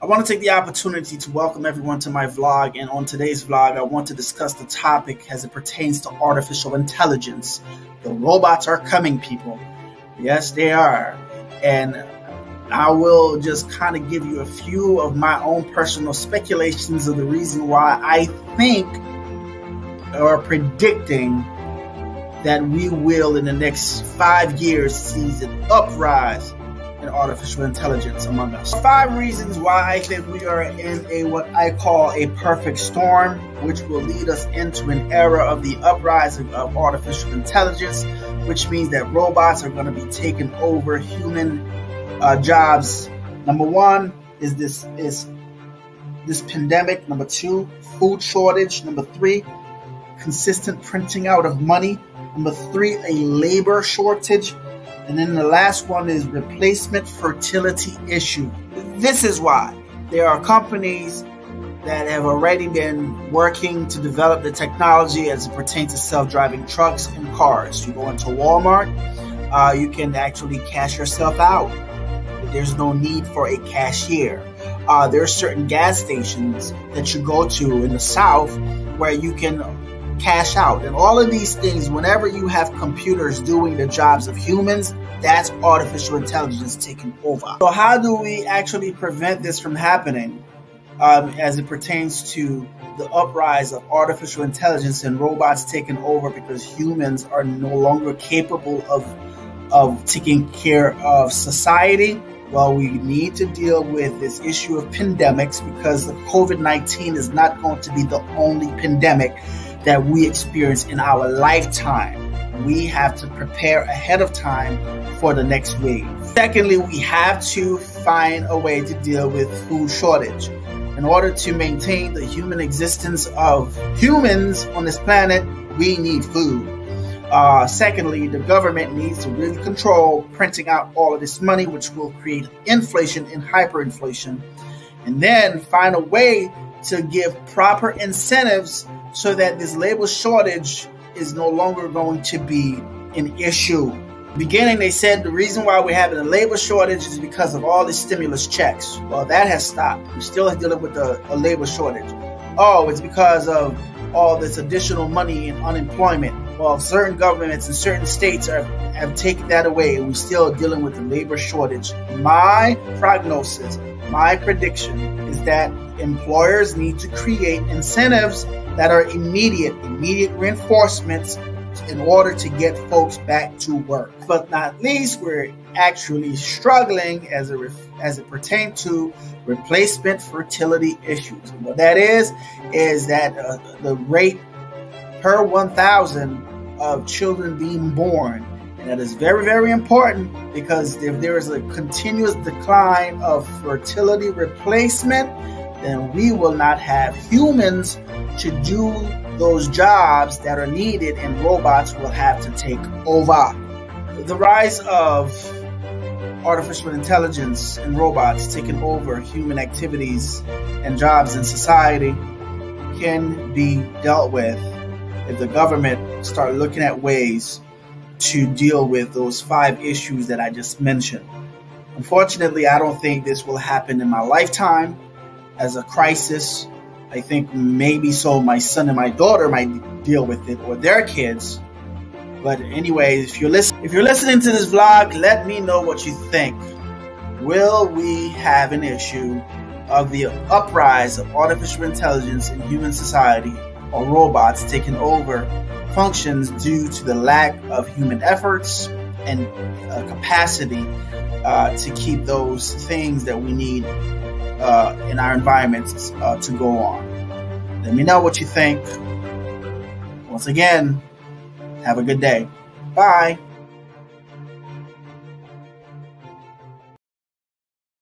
I want to take the opportunity to welcome everyone to my vlog. And on today's vlog, I want to discuss the topic as it pertains to artificial intelligence. The robots are coming, people. Yes, they are. And I will just kind of give you a few of my own personal speculations of the reason why I think or predicting that we will, in the next five years, see an uprise in artificial intelligence among us. Five reasons why I think we are in a what I call a perfect storm, which will lead us into an era of the uprising of artificial intelligence, which means that robots are going to be taking over human uh, jobs. Number one is this is this pandemic. Number two, food shortage. Number three, consistent printing out of money. Number three, a labor shortage. And then the last one is replacement fertility issue. This is why there are companies that have already been working to develop the technology as it pertains to self-driving trucks and cars. You go into Walmart, uh, you can actually cash yourself out. There's no need for a cashier. Uh, there are certain gas stations that you go to in the South where you can cash out. And all of these things, whenever you have computers doing the jobs of humans, that's artificial intelligence taking over. So, how do we actually prevent this from happening um, as it pertains to the uprise of artificial intelligence and robots taking over because humans are no longer capable of, of taking care of society? Well, we need to deal with this issue of pandemics because the COVID 19 is not going to be the only pandemic that we experience in our lifetime. We have to prepare ahead of time for the next wave. Secondly, we have to find a way to deal with food shortage. In order to maintain the human existence of humans on this planet, we need food. Uh, secondly, the government needs to really control printing out all of this money, which will create inflation and hyperinflation. And then find a way to give proper incentives so that this labor shortage is no longer going to be an issue. Beginning, they said the reason why we're having a labor shortage is because of all the stimulus checks. Well, that has stopped. We're still dealing with a, a labor shortage. Oh, it's because of all this additional money in unemployment. Well, certain governments and certain states are, have taken that away, and we're still dealing with the labor shortage. My prognosis, my prediction is that employers need to create incentives that are immediate, immediate reinforcements in order to get folks back to work. But not least, we're actually struggling as it as it pertains to replacement fertility issues. And what that is is that uh, the rate per 1,000 of children being born, that is very very important because if there is a continuous decline of fertility replacement then we will not have humans to do those jobs that are needed and robots will have to take over. The rise of artificial intelligence and robots taking over human activities and jobs in society can be dealt with if the government start looking at ways to deal with those five issues that I just mentioned. Unfortunately, I don't think this will happen in my lifetime as a crisis. I think maybe so my son and my daughter might deal with it or their kids. But anyway, if you're listen if you're listening to this vlog, let me know what you think. Will we have an issue of the uprise of artificial intelligence in human society or robots taking over functions due to the lack of human efforts and uh, capacity uh, to keep those things that we need uh, in our environments uh, to go on. Let me know what you think. Once again, have a good day. Bye.